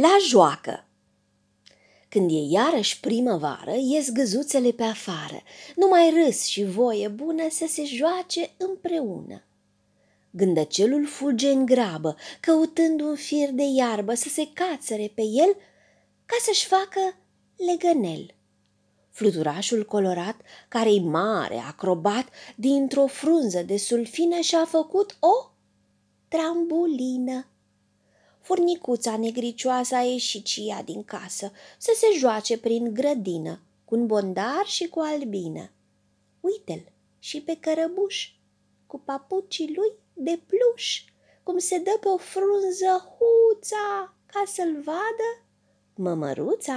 La joacă! Când e iarăși primăvară, ies găzuțele pe afară, numai râs și voie bună să se joace împreună. Gândăcelul fuge în grabă, căutând un fir de iarbă să se cațăre pe el ca să-și facă legănel. Fluturașul colorat, care-i mare, acrobat, dintr-o frunză de sulfină și-a făcut o trambulină. Furnicuța negricioasă a ieșit și ea din casă să se joace prin grădină, cu un bondar și cu albină. Uite-l și pe cărăbuș, cu papucii lui de pluș, cum se dă pe o frunză huța ca să-l vadă mămăruța.